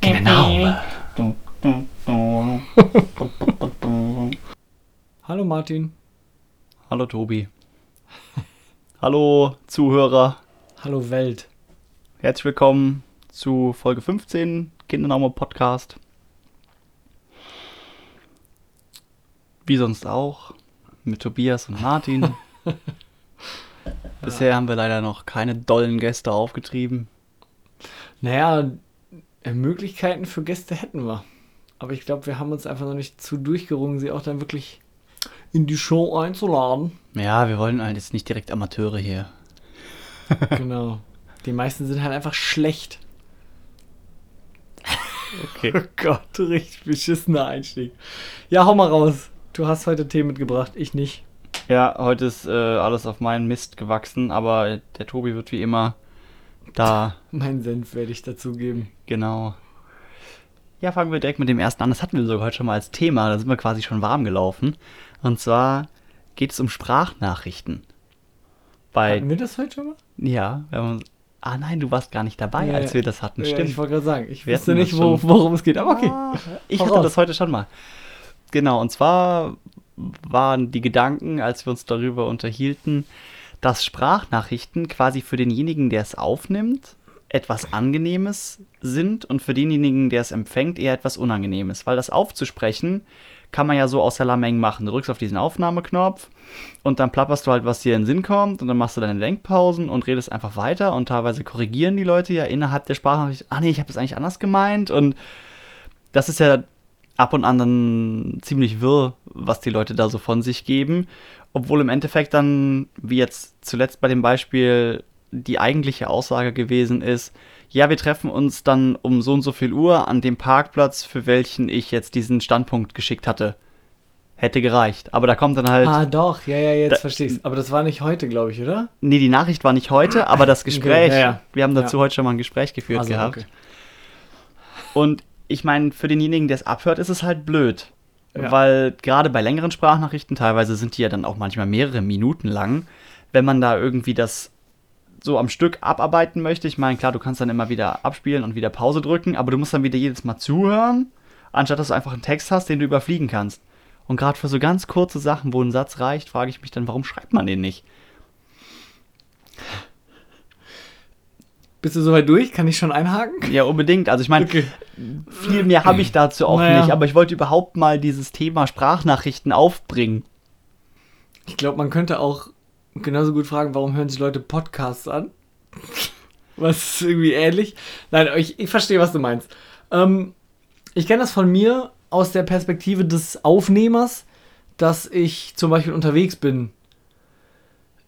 Genau. Hallo Martin. Hallo Tobi. Hallo Zuhörer. Hallo Welt. Herzlich willkommen zu Folge 15 Kindernaumer Podcast. Wie sonst auch mit Tobias und Martin. Bisher haben wir leider noch keine dollen Gäste aufgetrieben. Naja, äh, Möglichkeiten für Gäste hätten wir. Aber ich glaube, wir haben uns einfach noch nicht zu durchgerungen, sie auch dann wirklich in die Show einzuladen. Ja, wir wollen halt jetzt nicht direkt Amateure hier. genau. Die meisten sind halt einfach schlecht. Okay. Oh Gott, richtig beschissener Einstieg. Ja, hau mal raus. Du hast heute Tee mitgebracht, ich nicht. Ja, heute ist äh, alles auf meinen Mist gewachsen, aber der Tobi wird wie immer da Mein Senf werde ich dazugeben. Genau. Ja, fangen wir direkt mit dem ersten an. Das hatten wir sogar heute schon mal als Thema. Da sind wir quasi schon warm gelaufen. Und zwar geht es um Sprachnachrichten. Bei, Hatten wir das heute schon mal? ja, wenn man, ah nein, du warst gar nicht dabei, Ja, als wir das hatten. Ja, Stimmt. ich wollte gerade sagen, ich Wir wusste nicht, wo, worum es geht, aber okay. Ah, ich hatte das heute schon mal. Genau, und zwar waren die Gedanken, als wir uns darüber unterhielten, dass Sprachnachrichten quasi für denjenigen, der es aufnimmt, etwas Angenehmes sind und für denjenigen, der es empfängt, eher etwas Unangenehmes. Weil das aufzusprechen kann man ja so aus der Lameng machen. Du drückst auf diesen Aufnahmeknopf und dann plapperst du halt, was dir in den Sinn kommt und dann machst du deine Denkpausen und redest einfach weiter und teilweise korrigieren die Leute ja innerhalb der Sprachnachricht, ah nee, ich habe das eigentlich anders gemeint und das ist ja ab und an dann ziemlich wirr, was die Leute da so von sich geben. Obwohl im Endeffekt dann, wie jetzt zuletzt bei dem Beispiel, die eigentliche Aussage gewesen ist, ja, wir treffen uns dann um so und so viel Uhr an dem Parkplatz, für welchen ich jetzt diesen Standpunkt geschickt hatte. Hätte gereicht. Aber da kommt dann halt. Ah, doch, ja, ja, jetzt Da- verstehe ich Aber das war nicht heute, glaube ich, oder? Nee, die Nachricht war nicht heute, aber das Gespräch. ja, ja. Wir haben dazu Ja. heute schon mal ein Gespräch geführt Also, gehabt. okay. Und ich meine, für denjenigen, der es abhört, ist es halt blöd. Ja. Weil gerade bei längeren Sprachnachrichten, teilweise sind die ja dann auch manchmal mehrere Minuten lang, wenn man da irgendwie das so am Stück abarbeiten möchte. Ich meine, klar, du kannst dann immer wieder abspielen und wieder Pause drücken, aber du musst dann wieder jedes Mal zuhören, anstatt dass du einfach einen Text hast, den du überfliegen kannst. Und gerade für so ganz kurze Sachen, wo ein Satz reicht, frage ich mich dann, warum schreibt man den nicht? Bist du soweit durch? Kann ich schon einhaken? Ja, unbedingt. Also ich meine, Okay. viel mehr habe ich dazu auch Naja. nicht, aber ich wollte überhaupt mal dieses Thema Sprachnachrichten aufbringen. Ich glaube, man könnte auch genauso gut fragen, warum hören sich Leute Podcasts an? Was ist irgendwie ähnlich? Nein, ich, ich verstehe, was du meinst. Ähm, ich kenne das von mir aus der Perspektive des Aufnehmers, dass ich zum Beispiel unterwegs bin.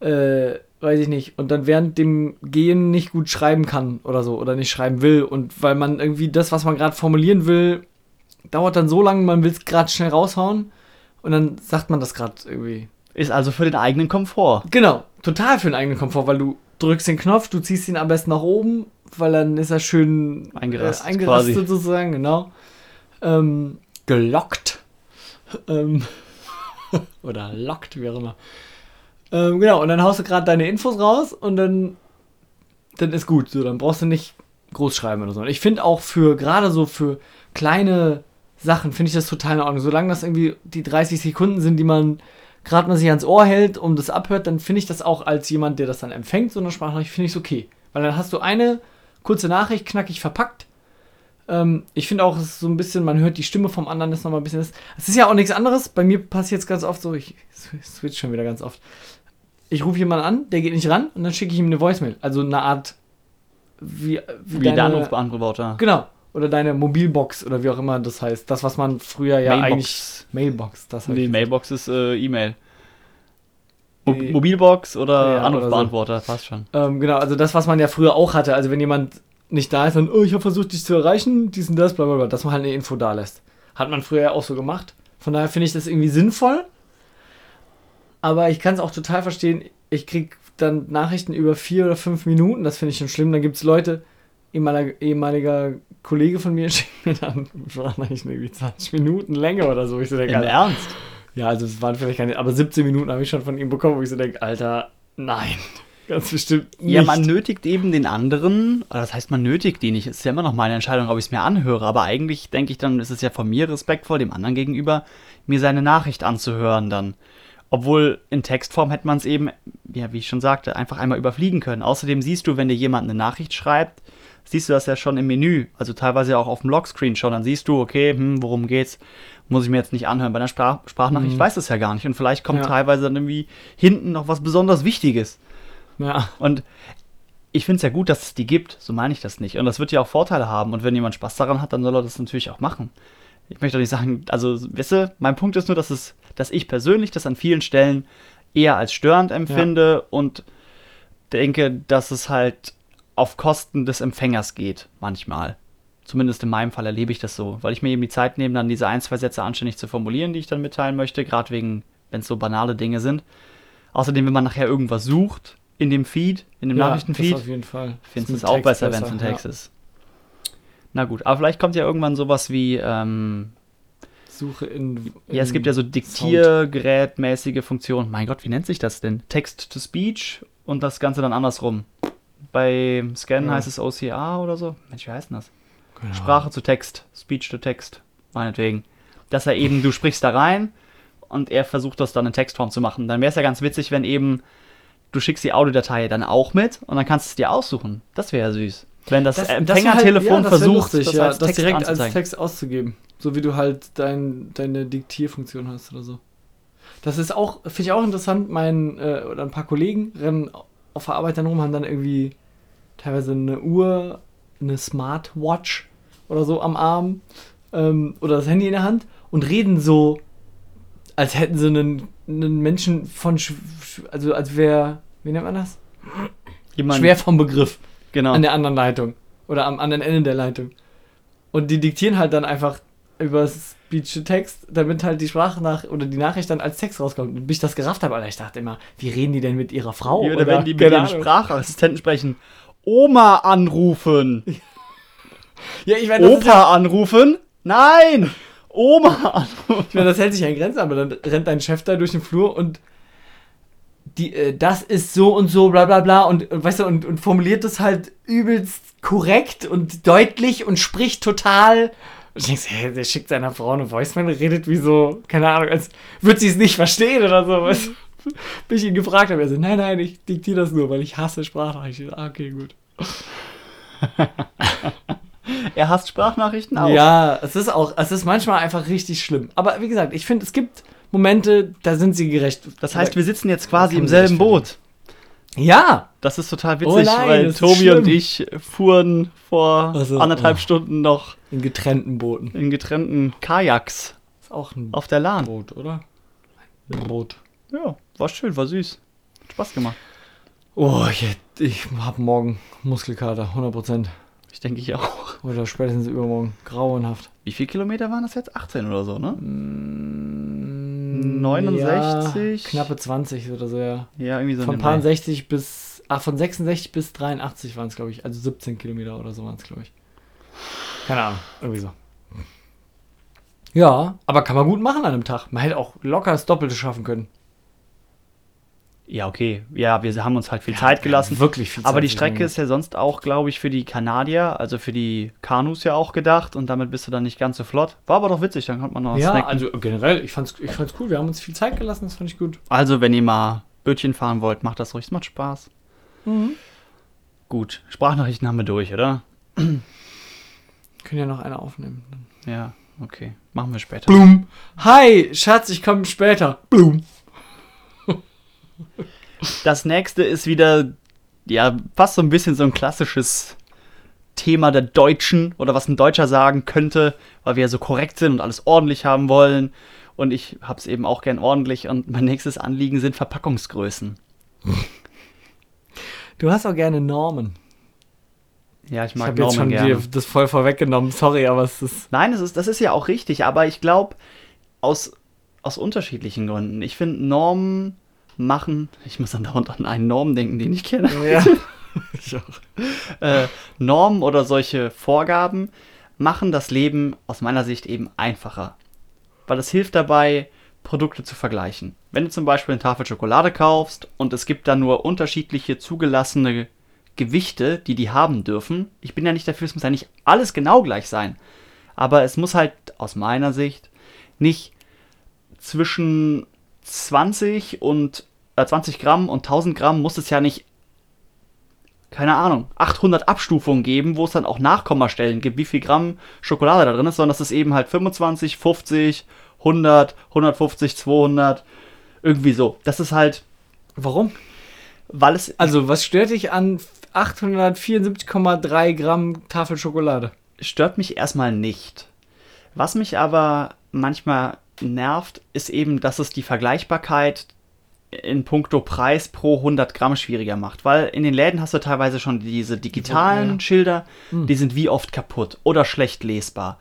Äh, weiß ich nicht. Und dann während dem Gehen nicht gut schreiben kann oder so. Oder nicht schreiben will. Und weil man irgendwie das, was man gerade formulieren will, dauert dann so lange, man will es gerade schnell raushauen. Und dann sagt man das gerade irgendwie. Ist also für den eigenen Komfort. Genau, total für den eigenen Komfort, weil du drückst den Knopf, du ziehst ihn am besten nach oben, weil dann ist er schön Eingerastet äh, eingerastet quasi. sozusagen, genau. Ähm, gelockt. Ähm, oder lockt, wie auch immer. Ähm, genau, und dann haust du gerade deine Infos raus und dann, dann ist gut. So, dann brauchst du nicht groß schreiben oder so. Und ich finde auch für, gerade so für kleine Sachen, finde ich das total in Ordnung. Solange das irgendwie die 30 Sekunden sind, die man gerade mal sich ans Ohr hält und das abhört, dann finde ich das auch als jemand, der das dann empfängt, so eine Sprachnachricht, finde ich es okay. Weil dann hast du eine kurze Nachricht, knackig verpackt. Ähm, ich finde auch, es ist so ein bisschen, man hört die Stimme vom anderen, ist nochmal ein bisschen. Es ist ja auch nichts anderes. Bei mir passiert es ganz oft so, ich switch schon wieder ganz oft. Ich rufe jemanden an, der geht nicht ran und dann schicke ich ihm eine Voicemail. Also eine Art. Wie, Wie der Anrufbeantworter. Genau. Oder deine Mobilbox oder wie auch immer das heißt. Das, was man früher ja Mailbox. eigentlich. Mailbox, das hab Nee, Mailbox ist äh, E-Mail. Mo Nee. Mobilbox oder Ja, Anrufbeantworter, passt schon. Ähm, genau, also das, was man ja früher auch hatte. Also wenn jemand nicht da ist, dann, oh, ich habe versucht, dich zu erreichen, dies und das, bla bla bla, dass man halt eine Info da lässt. Hat man früher ja auch so gemacht. Von daher finde ich das irgendwie sinnvoll. Aber ich kann es auch total verstehen. Ich krieg dann Nachrichten über vier oder fünf Minuten, das finde ich schon schlimm. Dann gibt es Leute, ehemaliger, ehemaliger Kollege von mir schickt mir dann Sprachnachrichten irgendwie 20 Minuten Länge oder so. Ich so denke, Im Alter, Ernst? ja, also es waren vielleicht keine, aber 17 Minuten habe ich schon von ihm bekommen, wo ich so denke, Alter, Nein. Ganz bestimmt nicht. Ja, man nötigt eben den anderen, oder das heißt, man nötigt die nicht. Es ist ja immer noch meine Entscheidung, ob ich es mir anhöre. Aber eigentlich denke ich dann, ist es ja von mir respektvoll, dem anderen gegenüber, mir seine Nachricht anzuhören dann. Obwohl in Textform hätte man es eben, ja, wie ich schon sagte, einfach einmal überfliegen können. Außerdem siehst du, wenn dir jemand eine Nachricht schreibt, siehst du das ja schon im Menü. Also teilweise auch auf dem Lockscreen schon. Dann siehst du, okay, hm, worum geht's? Muss ich mir jetzt nicht anhören. Bei einer Sprach Sprachnachricht Mhm. weiß es ja gar nicht. Und vielleicht kommt Ja. teilweise dann irgendwie hinten noch was besonders Wichtiges. Ja. Und ich finde es ja gut, dass es die gibt, so meine ich das nicht. Und das wird ja auch Vorteile haben. Und wenn jemand Spaß daran hat, dann soll er das natürlich auch machen. Ich möchte doch nicht sagen, also, weißt du, mein Punkt ist nur, dass, es, dass ich persönlich das an vielen Stellen eher als störend empfinde und denke, dass es halt auf Kosten des Empfängers geht, manchmal. Zumindest in meinem Fall erlebe ich das so, weil ich mir eben die Zeit nehme, dann diese ein, zwei Sätze anständig zu formulieren, die ich dann mitteilen möchte, gerade wegen, wenn es so banale Dinge sind. Außerdem, wenn man nachher irgendwas sucht in dem Feed, in dem ja, Nachrichtenfeed, auf jeden Fall. findest du es auch Text besser, wenn es in ja. Text ist. Na gut, aber vielleicht kommt ja irgendwann sowas wie, ähm, Suche in, in. ja, es gibt ja so Diktiergerätmäßige Funktionen. Mein Gott, wie nennt sich das denn? Text-to-Speech und das Ganze dann andersrum. Bei Scan Ja. heißt es OCR oder so. Mensch, wie heißt denn das? Genau. Sprache zu Text, Speech to Text, meinetwegen. Dass er eben, du sprichst da rein und er versucht das dann in Textform zu machen. Dann wäre es ja ganz witzig, wenn eben du schickst die Audiodatei dann auch mit und dann kannst du es dir aussuchen. Das wäre ja süß. Wenn das, halt- Empfängertelefon ja, das versucht, lustig, das ja, als das direkt als. Text auszugeben. So wie du halt dein, deine Diktierfunktion hast oder so. Das ist auch, finde ich auch interessant, mein, äh, oder ein paar Kollegen rennen auf der Arbeit dann rum, haben dann irgendwie teilweise eine Uhr, eine Smartwatch oder so am Arm ähm, oder das Handy in der Hand und reden so, als hätten sie einen, einen Menschen von, also als wäre, wie nennt man das? Jemand, Schwer vom Begriff genau. an der anderen Leitung oder am anderen Ende der Leitung. Und die diktieren halt dann einfach über Speech to Text, damit halt die Sprache nach oder die Nachricht dann als Text rauskommt. Und bis ich das gerafft habe, Alter, ich dachte immer, wie reden die denn mit ihrer Frau? Oder, wenn die mit ihrem Ahnung. Sprachassistenten sprechen. Oma anrufen. Ja, ich meine, ist ja- Opa anrufen? Nein! Oma anrufen. ich meine, das hält sich ja in Grenzen, aber dann rennt dein Chef da durch den Flur und die, äh, das ist so und so, bla bla bla, und, und weißt du, und, und formuliert das halt übelst korrekt und deutlich und spricht total. Und ich denke, hey, der schickt seiner Frau eine Voicemail und redet wie so, keine Ahnung, als würde sie es nicht verstehen oder so. Weißt du? Bis ich ihn gefragt habe, er so, nein, nein, ich diktiere das nur, weil ich hasse Sprachnachrichten. Ah, okay, gut. Er hasst Sprachnachrichten auch. Ja, es ist auch, es ist manchmal einfach richtig schlimm. Aber wie gesagt, ich finde, es gibt Momente, da sind sie gerecht. Das heißt, wir sitzen jetzt quasi im selben Boot. Ja, Das ist total Oh witzig, nein, weil Tobi und ich fuhren vor Ach so, anderthalb oh. Stunden noch in getrennten Booten. in getrennten Kajaks Ist auch ein auf der Lahn. Boot, oder? Ein Boot. Ja, war schön, war süß. Hat Spaß gemacht. Oh, ich, ich hab morgen Muskelkater, 100%. Ich denke ich auch. Oder spätestens übermorgen. Grauenhaft. Wie viele Kilometer waren das jetzt? 18 oder so, ne? Mm, 69? Ja, knappe 20 oder so, ja. Ja, irgendwie so Von paar Bereich. 60 bis, ach, von 66 bis 83 waren es, glaube ich. Also 17 Kilometer oder so waren es, glaube ich. Keine Ahnung, irgendwie so. Ja, aber kann man gut machen an einem Tag. Man hätte auch locker das Doppelte schaffen können. Ja, okay. Ja, wir haben uns halt viel Zeit gelassen. Wirklich viel Zeit. Aber die Strecke ist ja sonst auch, glaube ich, für die Kanadier, also für die Kanus ja auch gedacht und damit bist du dann nicht ganz so flott. War aber doch witzig, dann konnte man noch Ja, snacken. also generell, ich fand's, ich fand's cool. Wir haben uns viel Zeit gelassen, das fand ich gut. Also, wenn ihr mal Bötchen fahren wollt, macht das ruhig, es macht Spaß. Gut, Sprachnachrichten haben wir durch, oder? Können ja noch eine aufnehmen. Ja, okay. Machen wir später. Blum. Hi, Schatz, ich komme später. Blum. Das nächste ist wieder, ja, fast so ein bisschen so ein klassisches Thema der Deutschen oder was ein Deutscher sagen könnte, weil wir ja so korrekt sind und alles ordentlich haben wollen. Und ich hab's eben auch gern ordentlich. Und mein nächstes Anliegen sind Verpackungsgrößen. Du hast auch gerne Normen. Ja, ich Ich mag jetzt Normen schon gerne. dir das voll vorweggenommen. Sorry, aber es ist. Nein, das ist, das ist ja auch richtig, aber ich glaube, aus, aus unterschiedlichen Gründen. Ich finde, Normen machen, ich muss andauernd an einen Norm denken, den ich kenne. Ja. ich auch. äh, Normen oder solche Vorgaben machen das Leben aus meiner Sicht eben einfacher. Weil es hilft dabei, Produkte zu vergleichen. Wenn du zum Beispiel eine Tafel Schokolade kaufst und es gibt da nur unterschiedliche zugelassene Gewichte, die die haben dürfen. Ich bin ja nicht dafür, es muss ja nicht alles genau gleich sein. Aber es muss halt aus meiner Sicht nicht zwischen 20 und äh, 20 Gramm und 1000 Gramm muss es ja nicht, keine Ahnung, 800 Abstufungen geben, wo es dann auch Nachkommastellen gibt, wie viel Gramm Schokolade da drin ist, sondern das ist eben halt 25, 50, 100, 150, 200, irgendwie so. Das ist halt, Warum? weil es Also, was stört dich an 874,3 Gramm Tafel Schokolade? stört mich erstmal nicht. Was mich aber manchmal nervt, ist eben, dass es die Vergleichbarkeit in puncto Preis pro 100 Gramm schwieriger macht. Weil in den Läden hast du teilweise schon diese digitalen Ja. Schilder, Hm. die sind wie oft kaputt oder schlecht lesbar.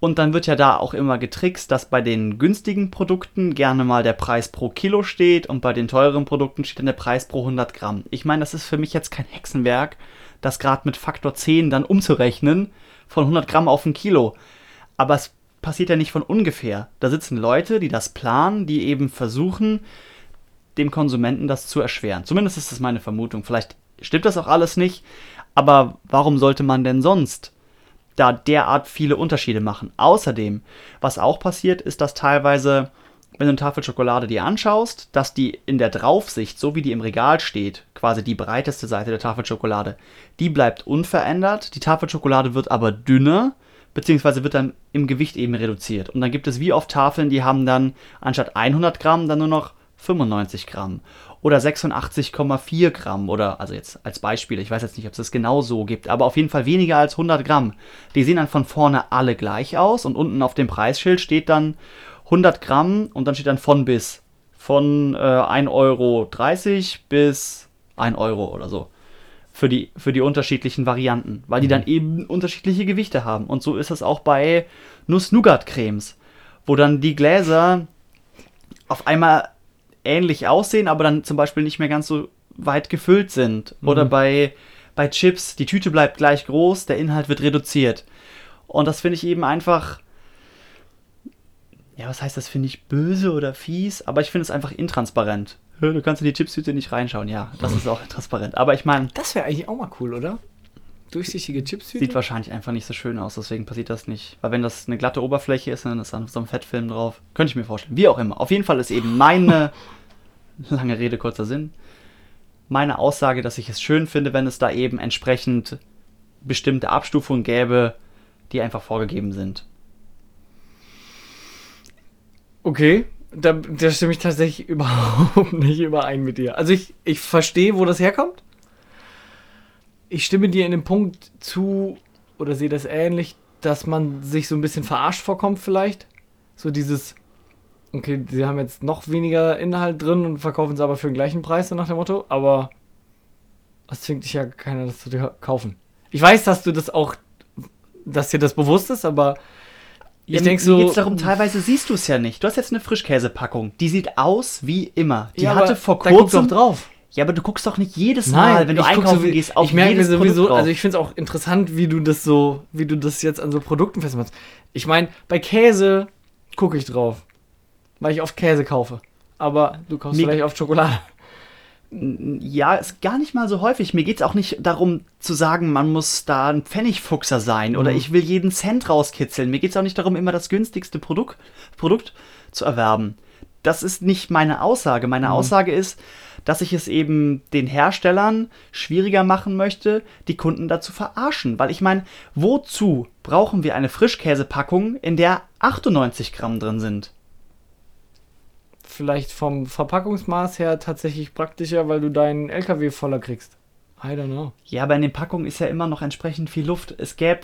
Und dann wird ja da auch immer getrickst, dass bei den günstigen Produkten gerne mal der Preis pro Kilo steht und bei den teuren Produkten steht dann der Preis pro 100 Gramm. Ich meine, das ist für mich jetzt kein Hexenwerk, das gerade mit Faktor 10 dann umzurechnen von 100 Gramm auf ein Kilo. Aber es passiert ja nicht von ungefähr. Da sitzen Leute, die das planen, die eben versuchen, dem Konsumenten das zu erschweren. Zumindest ist das meine Vermutung. Vielleicht stimmt das auch alles nicht, aber warum sollte man denn sonst da derart viele Unterschiede machen? Außerdem, was auch passiert, ist, dass teilweise, wenn du eine Tafel Schokolade dir anschaust, dass die in der Draufsicht, so wie die im Regal steht, quasi die breiteste Seite der Tafel Schokolade, die bleibt unverändert. Die Tafel Schokolade wird aber dünner, beziehungsweise wird dann im Gewicht eben reduziert. Und dann gibt es wie oft Tafeln, die haben dann anstatt 100 Gramm dann nur noch 95 Gramm oder 86,4 Gramm oder, also jetzt als Beispiel, ich weiß jetzt nicht, ob es das genau so gibt, aber auf jeden Fall weniger als 100 Gramm. Die sehen dann von vorne alle gleich aus und unten auf dem Preisschild steht dann 100 Gramm und dann steht dann von bis. Von äh, 1,30 Euro bis 1 Euro oder so. Für die, für die unterschiedlichen Varianten, weil die dann eben unterschiedliche Gewichte haben. Und so ist es auch bei Nuss-Nougat-Cremes, wo dann die Gläser auf einmal ähnlich aussehen, aber dann zum Beispiel nicht mehr ganz so weit gefüllt sind. Oder bei, bei Chips, die Tüte bleibt gleich groß, der Inhalt wird reduziert. Und das finde ich eben einfach. Ja, was heißt das? Finde ich böse oder fies? Aber ich finde es einfach intransparent. Hä, Du kannst in die Chipstüte nicht reinschauen. Ja, das ist auch intransparent. Aber ich meine, Das wäre eigentlich auch mal cool, oder? Durchsichtige Chips. sieht wahrscheinlich einfach nicht so schön aus, deswegen passiert das nicht. Weil wenn das eine glatte Oberfläche ist, dann ist dann so ein Fettfilm drauf. Könnte ich mir vorstellen. Wie auch immer. Auf jeden Fall ist eben meine, lange Rede, kurzer Sinn, meine Aussage, dass ich es schön finde, wenn es da eben entsprechend bestimmte Abstufungen gäbe, die einfach vorgegeben sind. Okay, da, da stimme ich tatsächlich überhaupt nicht überein mit dir. Also ich, ich verstehe, wo das herkommt. Ich stimme dir in dem Punkt zu, oder sehe das ähnlich, dass man sich so ein bisschen verarscht vorkommt vielleicht. So dieses, okay, sie haben jetzt noch weniger Inhalt drin und verkaufen es aber für den gleichen Preis, so nach dem Motto. Aber es zwingt dich ja keiner, das zu kaufen. Ich weiß, dass du das auch, dass dir das bewusst ist, aber ich denke so... Jetzt darum, teilweise siehst du es ja nicht. Du hast jetzt eine Frischkäsepackung. Die sieht aus wie immer. Die Ja, hatte vor da guck kurzem. doch drauf. Ja, aber du guckst doch nicht jedes Mal, wenn du einkaufen so, gehst, auf ich merke jedes sowieso, Produkt also ich finde es auch interessant, wie du das so, wie du das jetzt an so Produkten festmachst. Ich meine, bei Käse gucke ich drauf, weil ich oft Käse kaufe. Aber du kaufst Mir- vielleicht oft Schokolade. Ja, ist gar nicht mal so häufig. Mir geht es auch nicht darum zu sagen, man muss da ein Pfennigfuchser sein oder Mhm. ich will jeden Cent rauskitzeln. Mir geht es auch nicht darum, immer das günstigste Produkt, Produkt zu erwerben. Das ist nicht meine Aussage. Meine Aussage ist, dass ich es eben den Herstellern schwieriger machen möchte, die Kunden dazu verarschen. Weil ich meine, wozu brauchen wir eine Frischkäsepackung, in der 98 Gramm drin sind? Vielleicht vom Verpackungsmaß her tatsächlich praktischer, weil du deinen LKW voller kriegst. I don't know. Ja, aber in den Packungen ist ja immer noch entsprechend viel Luft. Es gäbe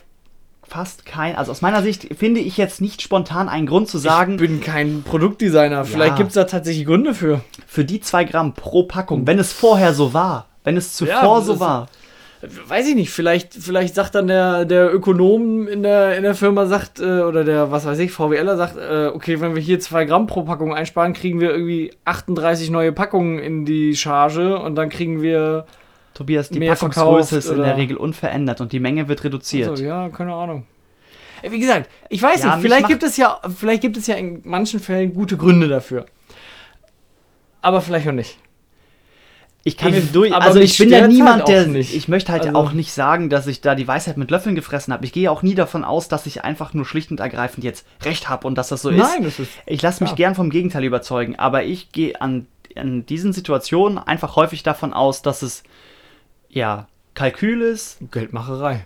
fast kein, also aus meiner Sicht finde ich jetzt nicht spontan einen Grund zu sagen, ich bin kein Produktdesigner. Vielleicht Ja. gibt es da tatsächlich Gründe für. für die zwei Gramm pro Packung, wenn es vorher so war, wenn es zuvor Ja, so war. Weiß ich nicht, vielleicht, vielleicht sagt dann der, der Ökonom in der, in der Firma, sagt, äh, oder der, was weiß ich, VWLer sagt, äh, okay, wenn wir hier zwei Gramm pro Packung einsparen, kriegen wir irgendwie 38 neue Packungen in die Charge und dann kriegen wir, Tobias, die Mehr Packungsgröße ist in der Regel unverändert und die Menge wird reduziert. also, ja, keine Ahnung. Wie gesagt, ich weiß Ja, nicht, vielleicht gibt es ja, vielleicht gibt es ja in manchen Fällen gute Gründe dafür. Aber vielleicht auch nicht. Ich kann Ich- durch, also ich bin ja stört's niemand, halt der, nicht. ich möchte halt Also- auch nicht sagen, dass ich da die Weisheit mit Löffeln gefressen habe. Ich gehe auch nie davon aus, dass ich einfach nur schlicht und ergreifend jetzt recht habe und dass das so ist. Nein, das ist. Ich lasse mich klar. gern vom Gegenteil überzeugen, aber ich gehe an, an diesen Situationen einfach häufig davon aus, dass es ja Kalkül ist, Geldmacherei.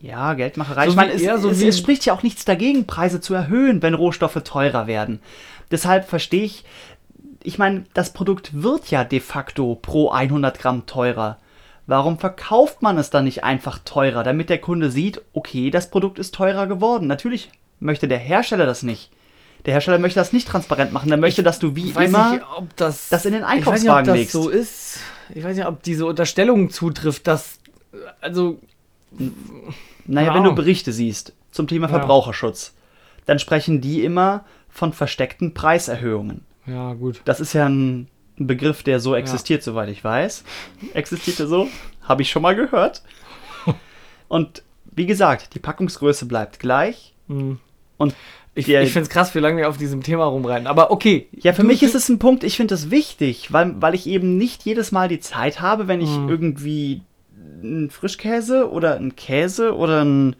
ja Geldmacherei. So ich meine, es, so es, es spricht ja auch nichts dagegen, Preise zu erhöhen, wenn Rohstoffe teurer werden. Deshalb verstehe ich, ich meine, das Produkt wird ja de facto pro 100 Gramm teurer. Warum verkauft man es dann nicht einfach teurer, damit der Kunde sieht, okay, das Produkt ist teurer geworden? Natürlich möchte der Hersteller das nicht. Der Hersteller möchte das nicht transparent machen. Der möchte, dass du wie immer nicht, ob das, das in den ich weiß nicht, ob Einkaufswagen das legst. so ist. Ich weiß nicht, ob diese Unterstellung zutrifft, dass also Naja, Keine wenn du. Berichte siehst zum Thema Ja. Verbraucherschutz, dann sprechen die immer von versteckten Preiserhöhungen. ja gut. Das ist ja ein Begriff, der so existiert, soweit ich weiß. Existiert er so? Habe ich schon mal gehört. Und wie gesagt, die Packungsgröße bleibt gleich. Hm. Und Ich, der- ich finde es krass, wie lange wir auf diesem Thema rumrennen. Aber okay. Ja, für Du- mich du- ist es ein Punkt, ich finde das wichtig, weil, weil ich eben nicht jedes Mal die Zeit habe, wenn ich Mhm. irgendwie einen Frischkäse oder einen Käse oder eine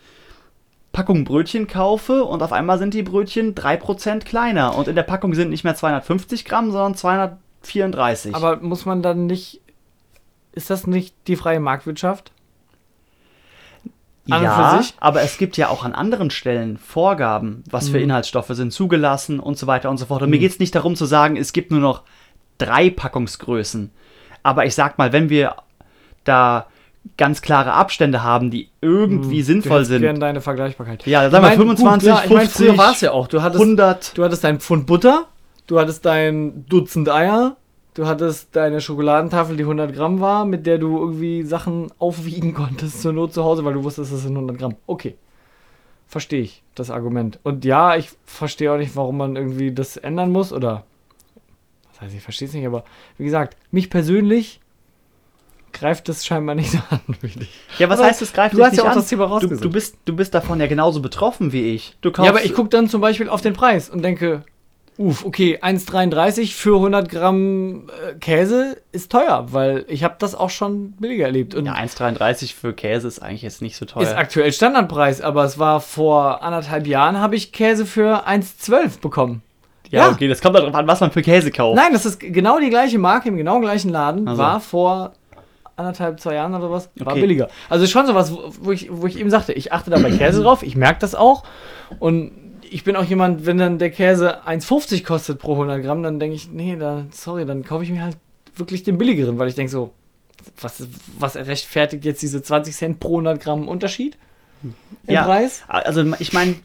Packung Brötchen kaufe und auf einmal sind die Brötchen 3% kleiner und in der Packung sind nicht mehr 250 Gramm, sondern 234. Aber muss man dann nicht. Ist das nicht die freie Marktwirtschaft? An ja, für aber es gibt ja auch an anderen Stellen Vorgaben, was für Mhm. Inhaltsstoffe sind zugelassen und so weiter und so fort. Und mir Mhm. geht es nicht darum zu sagen, es gibt nur noch drei Packungsgrößen. Aber ich sag mal, wenn wir da ganz klare Abstände haben, die irgendwie Hm, sinnvoll du sind. Gern deine Vergleichbarkeit. Ja, sagen wir Ich mein, 25, gut, ja, ich mein, 50, war es ja auch. Du hattest, 100. du hattest dein Pfund Butter, du hattest dein Dutzend Eier, du hattest deine Schokoladentafel, die 100 Gramm war, mit der du irgendwie Sachen aufwiegen konntest zur Not zu Hause, weil du wusstest, das sind 100 Gramm. Okay. Verstehe ich, das Argument. Und ja, ich verstehe auch nicht, warum man irgendwie das ändern muss oder. Was heißt, ich verstehe es nicht, aber wie gesagt, mich persönlich greift das scheinbar nicht so an. Ja, was Aber heißt, es greift du dich hast ja nicht auch an? das Thema du, rausgesucht. du, bist, du bist davon ja genauso betroffen wie ich. Du kaufst, Ja, aber ich gucke dann zum Beispiel auf den Preis und denke, uff, okay, 1,33 für 100 Gramm äh, Käse ist teuer, weil ich habe das auch schon billiger erlebt. Und Ja, 1,33 für Käse ist eigentlich jetzt nicht so teuer. ist aktuell Standardpreis, aber es war vor anderthalb Jahren, habe ich Käse für 1,12 bekommen. ja, ja. okay, das kommt darauf an, was man für Käse kauft. Nein, das ist genau die gleiche Marke im genau gleichen Laden, Also. war vor anderthalb, zwei Jahren oder was, war Okay. billiger. Also schon sowas, wo, wo, ich, wo ich eben sagte, ich achte da bei Käse drauf, ich merke das auch. Und ich bin auch jemand, wenn dann der Käse 1,50 kostet pro 100 Gramm, dann denke ich, nee, da, sorry, dann kaufe ich mir halt wirklich den billigeren, weil ich denke so, was, was rechtfertigt jetzt diese 20 Cent pro 100 Gramm Unterschied im Ja. Preis? Also ich meine,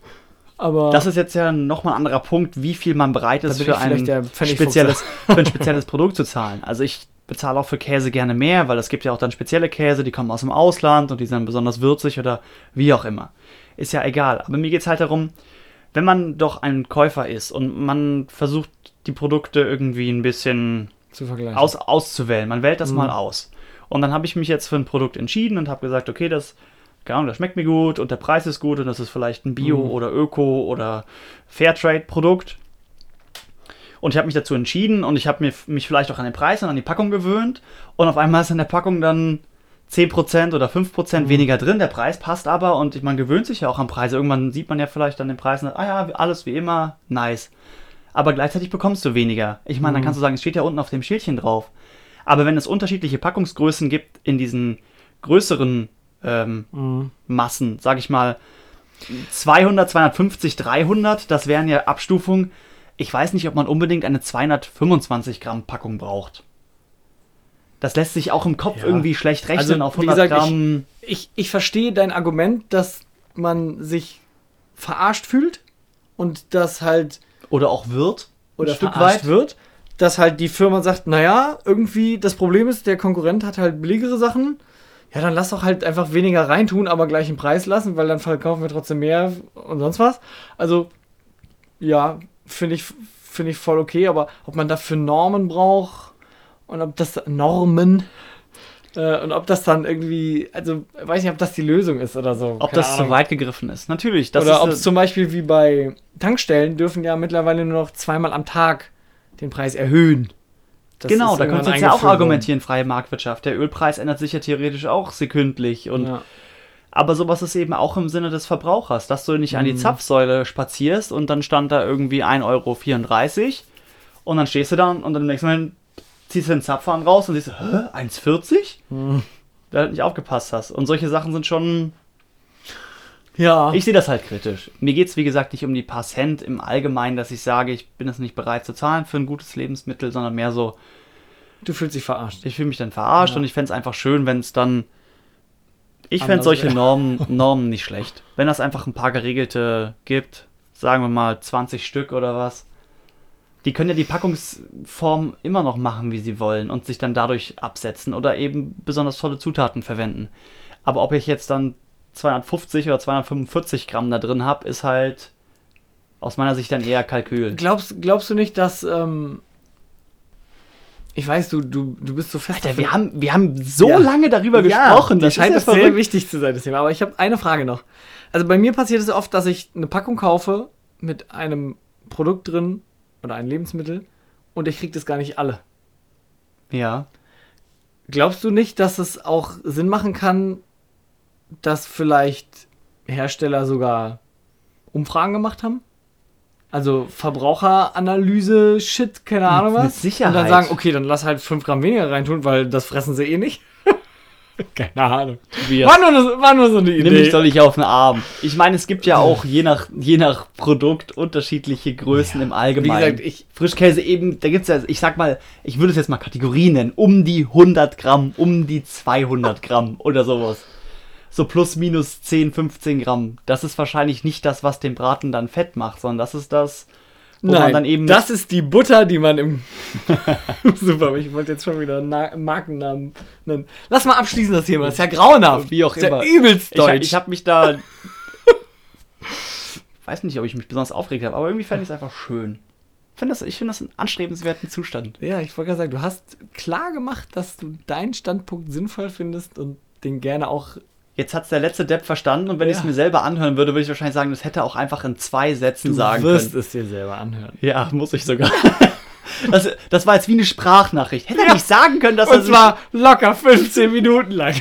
Aber das ist jetzt ja nochmal ein anderer Punkt, wie viel man bereit ist für ein, spezielles, für ein spezielles Produkt zu zahlen. Also ich bezahle auch für Käse gerne mehr, weil es gibt ja auch dann spezielle Käse, die kommen aus dem Ausland und die sind besonders würzig oder wie auch immer. Ist ja egal. Aber mir geht es halt darum, wenn man doch ein Käufer ist und man versucht, die Produkte irgendwie ein bisschen aus, auszuwählen. Man wählt das Mhm. mal aus. Und dann habe ich mich jetzt für ein Produkt entschieden und habe gesagt, okay, das, keine Ahnung, das schmeckt mir gut und der Preis ist gut und das ist vielleicht ein Bio- Mhm. oder Öko- oder Fairtrade-Produkt. Und ich habe mich dazu entschieden und ich habe mir, mich vielleicht auch an den Preis und an die Packung gewöhnt. Und auf einmal ist in der Packung dann 10% oder 5% Mhm. weniger drin. Der Preis passt aber und man gewöhnt sich ja auch am Preis. Irgendwann sieht man ja vielleicht an den Preis, und sagt, ah ja, alles wie immer, nice. Aber gleichzeitig bekommst du weniger. Ich meine, dann Mhm. kannst du sagen, es steht ja unten auf dem Schildchen drauf. Aber wenn es unterschiedliche Packungsgrößen gibt in diesen größeren ähm, Mhm. Massen, sage ich mal 200, 250, 300, das wären ja Abstufungen. Ich weiß nicht, ob man unbedingt eine 225 Gramm Packung braucht. Das lässt sich auch im Kopf Ja. irgendwie schlecht rechnen Also, auf wie 100 gesagt, ich- Gramm. ich, ich verstehe dein Argument, dass man sich verarscht fühlt und dass halt oder auch wird. oder ein Stück weit. wird, dass halt die Firma sagt, naja, irgendwie das Problem ist, der Konkurrent hat halt billigere Sachen. Ja, dann lass doch halt einfach weniger reintun, aber gleich einen Preis lassen, weil dann verkaufen wir trotzdem mehr und sonst was. Also, ja, finde ich, finde ich voll okay, aber ob man dafür Normen braucht und ob das Normen, Äh, und ob das dann irgendwie, also weiß nicht, ob das die Lösung ist oder so. Ob keine das zu Ahnung. weit gegriffen ist. Natürlich. Oder ob es zum Beispiel wie bei Tankstellen dürfen ja mittlerweile nur noch zweimal am Tag den Preis erhöhen. Das genau, da könntest du jetzt ja auch eingeführt argumentieren, freie Marktwirtschaft. Der Ölpreis ändert sich ja theoretisch auch sekündlich. Und. Ja. Aber sowas ist eben auch im Sinne des Verbrauchers, dass du nicht an die Mhm. Zapfsäule spazierst und dann stand da irgendwie 1,34 Euro und dann stehst du da und dann im nächsten Moment ziehst du den Zapfhahn raus und siehst, hä, 1,40? Mhm. Da halt nicht aufgepasst hast. Und solche Sachen sind schon ja. Ich sehe das halt kritisch. Mir geht es, wie gesagt, nicht um die paar Cent im Allgemeinen, dass ich sage, ich bin es nicht bereit zu zahlen für ein gutes Lebensmittel, sondern mehr so, du fühlst dich verarscht. ich fühle mich dann verarscht Ja. und ich fände es einfach schön, wenn es dann. Ich fände solche. Normen, Normen nicht schlecht. Wenn das einfach ein paar geregelte gibt, sagen wir mal 20 Stück oder was, die können ja die Packungsform immer noch machen, wie sie wollen und sich dann dadurch absetzen oder eben besonders tolle Zutaten verwenden. Aber ob ich jetzt dann 250 oder 245 Gramm da drin habe, ist halt aus meiner Sicht dann eher Kalkül. Glaubst, glaubst du nicht, dass. Ähm, ich weiß, du, du, du bist so fest. Alter, wir haben, wir haben so Ja. lange darüber gesprochen. Das Das scheint ja sehr verrückt. wichtig zu sein, das Thema. Aber ich habe eine Frage noch. Also bei mir passiert es oft, dass ich eine Packung kaufe mit einem Produkt drin oder ein Lebensmittel und ich kriege das gar nicht alle. Ja. Glaubst du nicht, dass es auch Sinn machen kann, dass vielleicht Hersteller sogar Umfragen gemacht haben? Also Verbraucheranalyse, Shit, keine Ahnung Mit was. Sicherheit. Und dann sagen, okay, dann lass halt 5 Gramm weniger reintun, weil das fressen sie eh nicht. keine Ahnung. Wir. War nur, war nur so eine Nimm Idee. mich doch nicht auf den Arm. Ich meine, es gibt ja auch je nach, je nach Produkt unterschiedliche Größen im Wie Allgemeinen. gesagt, ich, Frischkäse eben, da gibt es ja, ich sag mal, ich würde es jetzt mal Kategorien nennen, um die 100 Gramm, um die 200 Gramm oder sowas. So plus minus 10, 15 Gramm. Das ist wahrscheinlich nicht das, was den Braten dann fett macht, sondern das ist das, wo nein, man dann eben. das ist die Butter, die man im Super, ich wollte jetzt schon wieder Na Markennamen nennen. Lass mal abschließen das Thema, das ist ja grauenhaft. Wie auch das ist immer. Ja übelst ich, deutsch. ich habe mich da. weiß nicht, ob ich mich besonders aufgeregt habe, aber irgendwie fände ich es einfach schön. Ich finde das, ich find das einen anstrebenswerten Zustand. Ja, ich wollte gerade sagen, du hast klar gemacht, dass du deinen Standpunkt sinnvoll findest und den gerne auch. Jetzt hat es der letzte Depp verstanden und wenn ich Ja. es mir selber anhören würde, würde ich wahrscheinlich sagen, das hätte auch einfach in zwei Sätzen sagen wirst können. es dir selber anhören. Ja, muss ich sogar. Das, das war jetzt wie eine Sprachnachricht. Hätte er nicht sagen können, dass Und zwar locker 15 Minuten lang.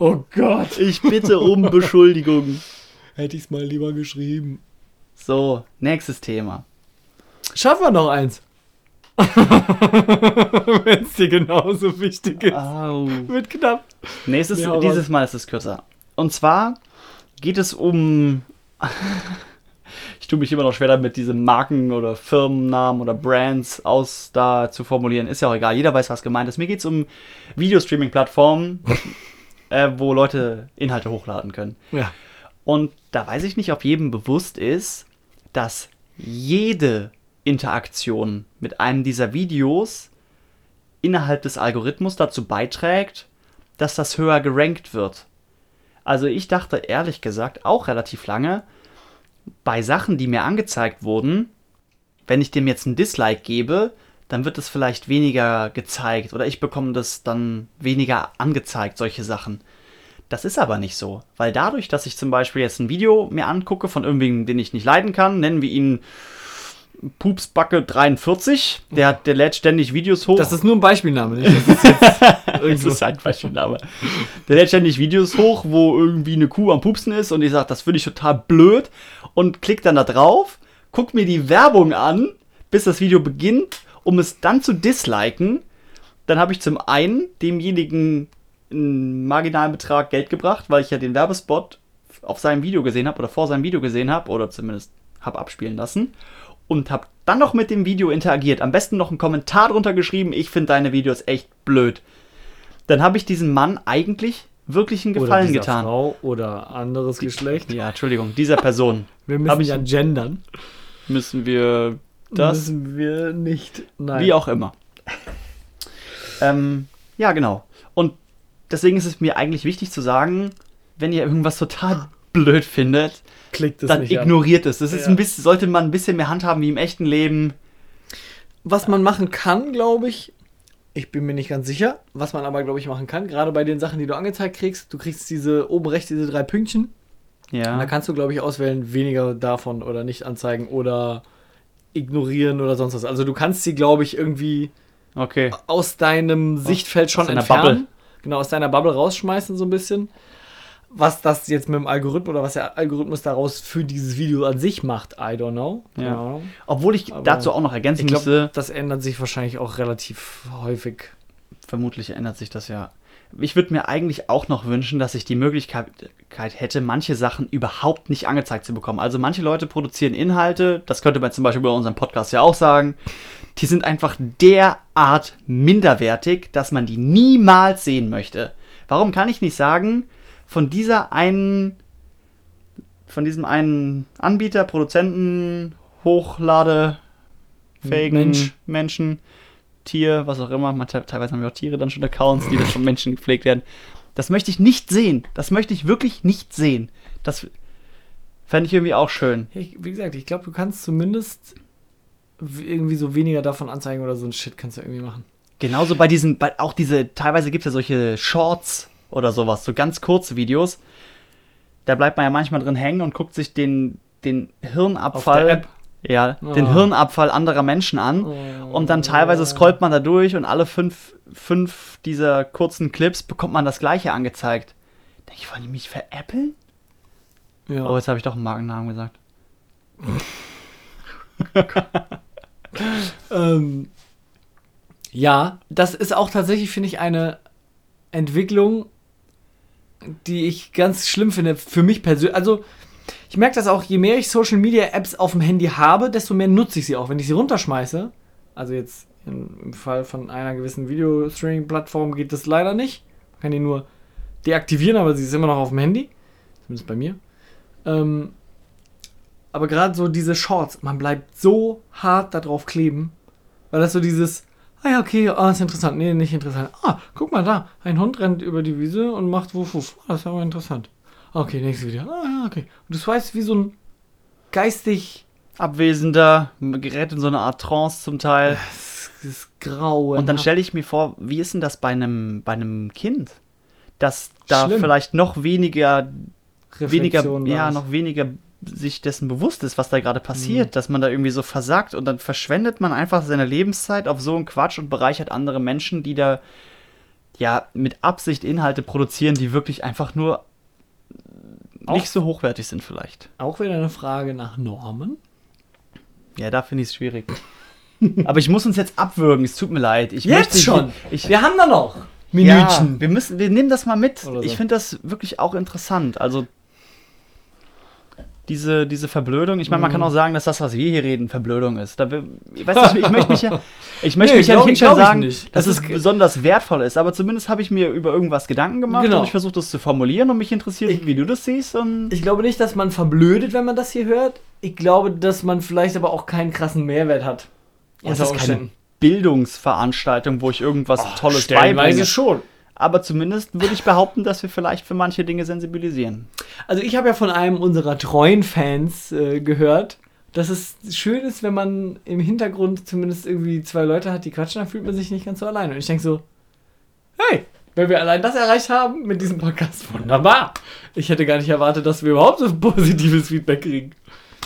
Oh Gott. Ich bitte um Beschuldigung. Hätte ich es mal lieber geschrieben. So, nächstes Thema. Schaffen wir noch eins. Wenn es dir genauso wichtig ist. Au. Wird knapp. Nächstes, Nee, hau dieses. Mal ist es kürzer. Und zwar geht es um. ich tue mich immer noch schwer damit, diese Marken oder Firmennamen oder Brands aus da zu formulieren. Ist ja auch egal, jeder weiß, was gemeint ist. Mir geht es um Videostreaming-Plattformen, äh, wo Leute Inhalte hochladen können. Ja. Und da weiß ich nicht, ob jedem bewusst ist, dass jede Interaktion mit einem dieser Videos innerhalb des Algorithmus dazu beiträgt, dass das höher gerankt wird. Also ich dachte ehrlich gesagt auch relativ lange, bei Sachen, die mir angezeigt wurden, wenn ich dem jetzt ein Dislike gebe, dann wird es vielleicht weniger gezeigt oder ich bekomme das dann weniger angezeigt, solche Sachen. Das ist aber nicht so, weil dadurch, dass ich zum Beispiel jetzt ein Video mir angucke von irgendwem, den ich nicht leiden kann, nennen wir ihn Pupsbacke 43, der, der lädt ständig Videos hoch. Das ist nur ein Beispielname, nicht? Das ist Das ist ein Beispielname. Der lädt ständig Videos hoch, wo irgendwie eine Kuh am Pupsen ist und ich sage, das finde ich total blöd und klick dann da drauf, guck mir die Werbung an, bis das Video beginnt, um es dann zu disliken. Dann habe ich zum einen demjenigen einen marginalen Betrag Geld gebracht, weil ich ja den Werbespot auf seinem Video gesehen habe oder vor seinem Video gesehen habe oder zumindest habe abspielen lassen und habe dann noch mit dem Video interagiert. Am besten noch einen Kommentar drunter geschrieben, ich finde deine Videos echt blöd. Dann habe ich diesem Mann eigentlich wirklich einen Oder Gefallen dieser getan. Frau oder anderes Geschlecht. Ja, Entschuldigung, dieser Person Wir müssen ja gendern. müssen wir das, müssen wir nicht. Nein. wie auch immer. Ähm, ja, genau. Und deswegen ist es mir eigentlich wichtig zu sagen, wenn ihr irgendwas total blöd findet, Klickt es dann nicht an. ignoriert es. Das ist Ja. ein bisschen, sollte man ein bisschen mehr handhaben wie im echten Leben. Was man machen kann, glaube ich, Ich bin mir nicht ganz sicher, was man aber, glaube ich, machen kann. Gerade bei den Sachen, die du angezeigt kriegst. Du kriegst diese oben rechts diese drei Pünktchen. Ja. Und da kannst du, glaube ich, auswählen, weniger davon oder nicht anzeigen oder ignorieren oder sonst was. Also du kannst sie, glaube ich, irgendwie Okay. aus deinem Sichtfeld schon deiner entfernen. Bubble. Genau, aus deiner Bubble rausschmeißen so ein bisschen. Was das jetzt mit dem Algorithmus oder was der Algorithmus daraus für dieses Video an sich macht, I don't know. Ja. Obwohl ich Aber dazu auch noch ergänzen Ich müsste, glaube, das ändert sich wahrscheinlich auch relativ häufig. vermutlich ändert sich das ja. Ich würde mir eigentlich auch noch wünschen, dass ich die Möglichkeit hätte, manche Sachen überhaupt nicht angezeigt zu bekommen. Also manche Leute produzieren Inhalte, das könnte man zum Beispiel bei unserem Podcast ja auch sagen, die sind einfach derart minderwertig, dass man die niemals sehen möchte. Warum kann ich nicht sagen, von dieser einen, von diesem einen Anbieter, Produzenten, Hochlade, fähigen Mensch. Menschen, Tier, was auch immer. Teilweise haben wir auch Tiere dann schon Accounts, die dann von Menschen gepflegt werden. Das möchte ich nicht sehen. Das möchte ich wirklich nicht sehen. Das fände ich irgendwie auch schön. Ich, wie gesagt, ich glaube, du kannst zumindest irgendwie so weniger davon anzeigen oder so ein Shit kannst du irgendwie machen. Genauso bei diesen, bei, auch diese, teilweise gibt es ja solche Shorts oder sowas, so ganz kurze Videos. Da bleibt man ja manchmal drin hängen und guckt sich den, den Hirnabfall. Ja, den Oh. Hirnabfall anderer Menschen an. Und dann teilweise scrollt man da durch und alle fünf, fünf dieser kurzen Clips bekommt man das gleiche angezeigt. Denke ich, wollen die mich veräppeln? Ja. Oh, jetzt habe ich doch einen Markennamen gesagt. Ähm, ja, das ist auch tatsächlich, finde ich, eine Entwicklung, die ich ganz schlimm finde, für mich persönlich. Also, ich merke das auch, je mehr ich Social Media Apps auf dem Handy habe, desto mehr nutze ich sie auch. Wenn ich sie runterschmeiße, also jetzt im Fall von einer gewissen Video-Streaming-Plattform geht das leider nicht. Man kann die nur deaktivieren, aber sie ist immer noch auf dem Handy. Zumindest bei mir. Ähm, aber gerade so diese Shorts, man bleibt so hart darauf kleben, weil das so dieses, ah ja, okay, ah, ist interessant, nee, nicht interessant. Ah, guck mal da, ein Hund rennt über die Wiese und macht wuff, wuff. Ah, das ist aber interessant. Okay, nächstes Video. Ah, ja, okay. Und du weißt, wie so ein geistig Abwesender, gerät in so eine Art Trance zum Teil. das, das Grau. Und dann stelle ich mir vor, wie ist denn das bei einem, bei einem Kind? Dass da Schlimm. vielleicht noch weniger, weniger, ja, noch weniger sich dessen bewusst ist, was da gerade Mhm. passiert, dass man da irgendwie so versagt und dann verschwendet man einfach seine Lebenszeit auf so einen Quatsch und bereichert andere Menschen, die da ja mit Absicht Inhalte produzieren, die wirklich einfach nur Auch- nicht so hochwertig sind vielleicht. Auch wieder eine Frage nach Normen. Ja, da finde ich es schwierig. Aber ich muss uns jetzt abwürgen, es tut mir leid. Ich Jetzt möchte, schon? Ich, Wir haben da noch Ja, Minütchen. wir müssen, wir nehmen das mal mit. So. Ich finde das wirklich auch interessant. Also diese, diese Verblödung. Ich meine, man kann Mhm. auch sagen, dass das, was wir hier reden, Verblödung ist. Da, ich weiß nicht, ich möchte mich ja, ich möchte Nee, mich ja nicht hinstellen sagen, nicht. dass Das es besonders wertvoll ist. Aber zumindest habe ich mir über irgendwas Gedanken gemacht Genau. und ich versuche das zu formulieren und mich interessiert, Ich- wie du das siehst. Und Ich glaube nicht, dass man verblödet, wenn man das hier hört. Ich glaube, dass man vielleicht aber auch keinen krassen Mehrwert hat. Ja, es Unter ist keine. Bildungsveranstaltung, wo ich irgendwas Tolles Stellenweise beibringe. schon. Aber zumindest würde ich behaupten, dass wir vielleicht für manche Dinge sensibilisieren. Also ich habe ja von einem unserer treuen Fans äh, gehört, dass es schön ist, wenn man im Hintergrund zumindest irgendwie zwei Leute hat, die quatschen, dann fühlt man sich nicht ganz so alleine. Und ich denke so, hey, wenn wir allein das erreicht haben mit diesem Podcast, wunderbar. Ich hätte gar nicht erwartet, dass wir überhaupt so positives Feedback kriegen.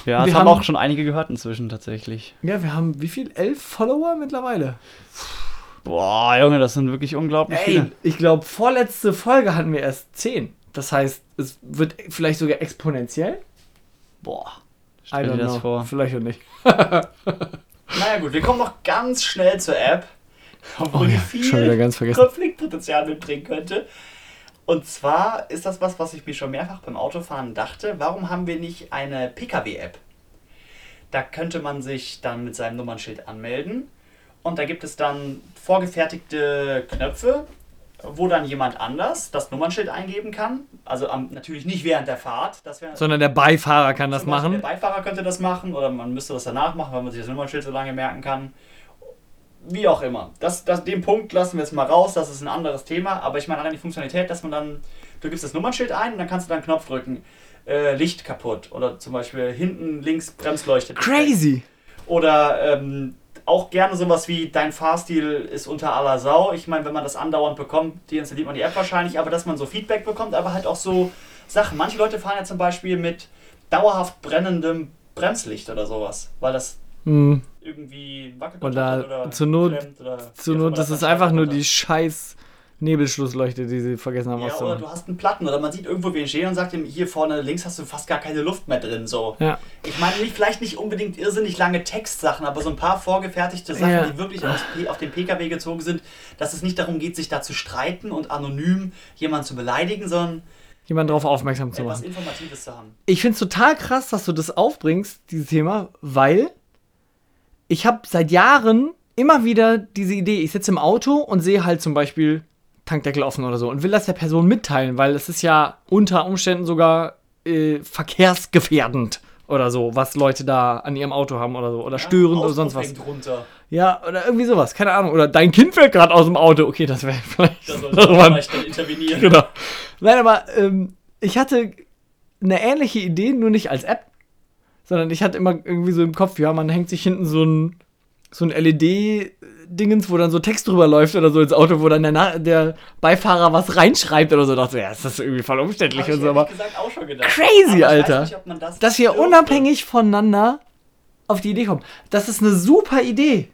Ja, Wir das haben haben- auch schon einige gehört inzwischen tatsächlich. Ja, wir haben wie viel? Elf Follower mittlerweile? Boah, Junge, das sind wirklich unglaublich Ey, viele. ich glaube, vorletzte Folge hatten wir erst zehn. Das heißt, es wird vielleicht sogar exponentiell. Boah, I stell don't dir das know. vor. Vielleicht auch nicht. Naja gut, wir kommen noch ganz schnell zur App, obwohl Oh ja, die schon wieder viel ganz vergessen. Konfliktpotenzial mitbringen könnte. Und zwar ist das was, was ich mir schon mehrfach beim Autofahren dachte. Warum haben wir nicht eine Pkw-App? Da könnte man sich dann mit seinem Nummernschild anmelden und da gibt es dann vorgefertigte Knöpfe, wo dann jemand anders das Nummernschild eingeben kann. Also am, natürlich nicht während der Fahrt. Sondern der Beifahrer kann das machen. Der Beifahrer könnte das machen oder man müsste das danach machen, weil man sich das Nummernschild so lange merken kann. Wie auch immer. Das, das, den Punkt lassen wir jetzt mal raus, das ist ein anderes Thema. Aber ich meine allein die Funktionalität, dass man dann, du gibst das Nummernschild ein und dann kannst du dann einen Knopf drücken. Äh, Licht kaputt oder zum Beispiel hinten links Bremsleuchte. Crazy. Oder ähm, auch gerne sowas wie dein Fahrstil ist unter aller Sau. Ich meine, wenn man das andauernd bekommt, die installiert man die App wahrscheinlich, aber dass man so Feedback bekommt, aber halt auch so Sachen. Manche Leute fahren ja zum Beispiel mit dauerhaft brennendem Bremslicht oder sowas, weil das Hm. irgendwie wackelt Oder oder zur Not- oder Zur Not, das ist einfach nur die scheiß Nebelschlussleuchte, die sie vergessen haben Ja, oder du hast einen Platten oder man sieht irgendwo wen stehen und sagt ihm, hier vorne links hast du fast gar keine Luft mehr drin. So. Ja. Ich meine, nicht, vielleicht nicht unbedingt irrsinnig lange Textsachen, aber so ein paar vorgefertigte Sachen, Ja. die wirklich aufs P- auf den PKW gezogen sind, dass es nicht darum geht, sich da zu streiten und anonym jemanden zu beleidigen, sondern Jemand darauf aufmerksam zu machen. Informatives zu haben. Ich finde es total krass, dass du das aufbringst, dieses Thema, weil ich habe seit Jahren immer wieder diese Idee, ich sitze im Auto und sehe halt zum Beispiel Tankdeckel offen oder so und will das der Person mitteilen, weil es ist ja unter Umständen sogar äh, verkehrsgefährdend oder so, was Leute da an ihrem Auto haben oder so oder störend oder sonst was. Runter. Ja, oder irgendwie sowas, keine Ahnung. Oder dein Kind fällt gerade aus dem Auto. Okay, das wäre vielleicht. Da sollte man vielleicht dann intervenieren. genau. Nein, aber ähm, ich hatte eine ähnliche Idee, nur nicht als App, sondern ich hatte immer irgendwie so im Kopf, ja, man hängt sich hinten so ein, so ein LED-Dingens, wo dann so Text drüber läuft oder so ins Auto, wo dann der, Na der Beifahrer was reinschreibt oder so. Da dachte ich, ja, ist das irgendwie voll umständlich und so, aber ehrlich gesagt auch schon gedacht. Crazy, Aber Alter. Nicht, das dass wir unabhängig voneinander auf die Idee kommen. Das ist eine super Idee.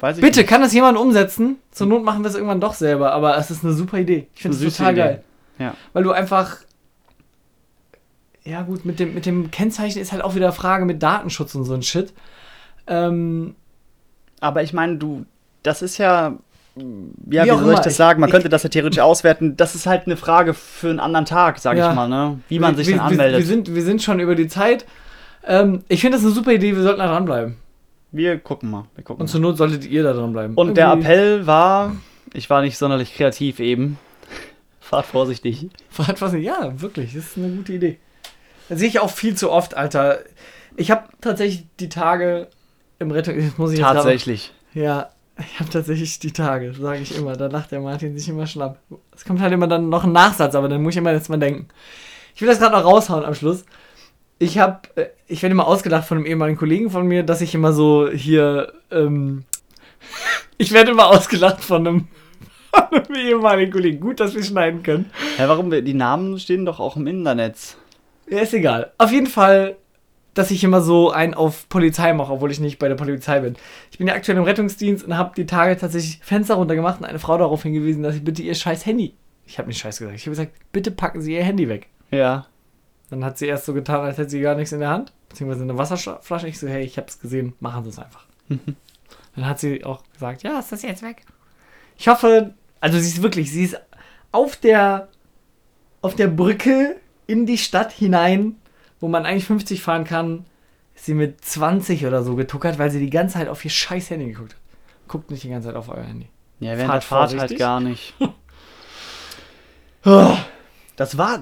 Weiß ich Bitte, nicht. kann das jemand umsetzen? Zur Not machen wir es irgendwann doch selber, aber es ist eine super Idee. Ich finde es total Idee. geil. Ja. Weil du einfach. Ja, gut, mit dem, mit dem Kennzeichen ist halt auch wieder Frage mit Datenschutz und so ein Shit. Ähm, Aber ich meine, du, das ist ja. Ja, Wie wie, soll ich das sagen? Man ich- könnte das ja theoretisch auswerten. Das ist halt eine Frage für einen anderen Tag, sag Ja. ich mal, ne? Wie man sich wir, dann wir, anmeldet. Wir sind, wir sind schon über die Zeit. Ähm, ich finde das eine super Idee, wir sollten da dranbleiben. Wir gucken mal. Wir gucken Und mal. zur Not solltet ihr da dranbleiben. Und der Irgendwie- Appell war, ich war nicht sonderlich kreativ eben. Fahrt vorsichtig. Fahrt was Ja, wirklich, das ist eine gute Idee. Das sehe ich auch viel zu oft, Alter. Ich habe tatsächlich die Tage im Rettung. jetzt Muss ich jetzt grad- Tatsächlich. Ja, ich habe tatsächlich die Tage, sage ich immer. Da lacht der Martin sich immer schlapp. Es kommt halt immer dann noch ein Nachsatz, aber dann muss ich immer jetzt mal denken. Ich will das gerade noch raushauen am Schluss. Ich habe, ich werde immer ausgedacht von einem ehemaligen Kollegen von mir, dass ich immer so hier, ähm, ich werde immer ausgelacht von einem, von einem ehemaligen Kollegen. Gut, dass wir schneiden können. Hä, warum? wir- Die Namen stehen doch auch im Internet. Ja, ist egal. Auf jeden Fall, dass ich immer so einen auf Polizei mache, obwohl ich nicht bei der Polizei bin. Ich bin ja aktuell im Rettungsdienst und habe die Tage tatsächlich Fenster runtergemacht und eine Frau darauf hingewiesen, dass sie bitte ihr scheiß Handy. Ich habe nicht scheiß gesagt. Ich habe gesagt, bitte packen Sie Ihr Handy weg. Ja. Dann hat sie erst so getan, als hätte sie gar nichts in der Hand, beziehungsweise eine Wasserflasche. Ich so, hey, ich habe es gesehen, machen Sie es einfach. Dann hat sie auch gesagt, ja, ist das jetzt weg? Ich hoffe, also sie ist wirklich, sie ist auf der, auf der Brücke in die Stadt hinein, wo man eigentlich 50 fahren kann, ist sie mit 20 oder so getuckert, weil sie die ganze Zeit auf ihr scheiß Handy geguckt hat. Guckt nicht die ganze Zeit auf euer Handy. Ja, während Fahrt der Fahrt halt vorsichtig. gar nicht. Das war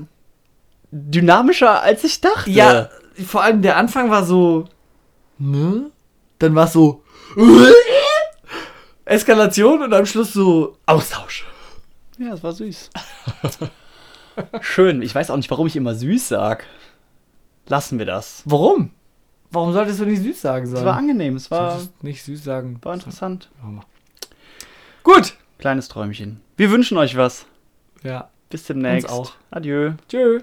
dynamischer, als ich dachte. Ja, vor allem der Anfang war so, ne? Dann war es so, Eskalation und am Schluss so Austausch. Ja, es war süß. Schön. Ich weiß auch nicht, warum ich immer süß sag. Lassen wir das. Warum? Warum solltest du nicht süß sagen Es sollen? war angenehm, es war, Solltest nicht süß sagen. war interessant. Gut. Kleines Träumchen. Wir wünschen euch was. Ja. Bis demnächst. Uns auch. Adieu. Tschö.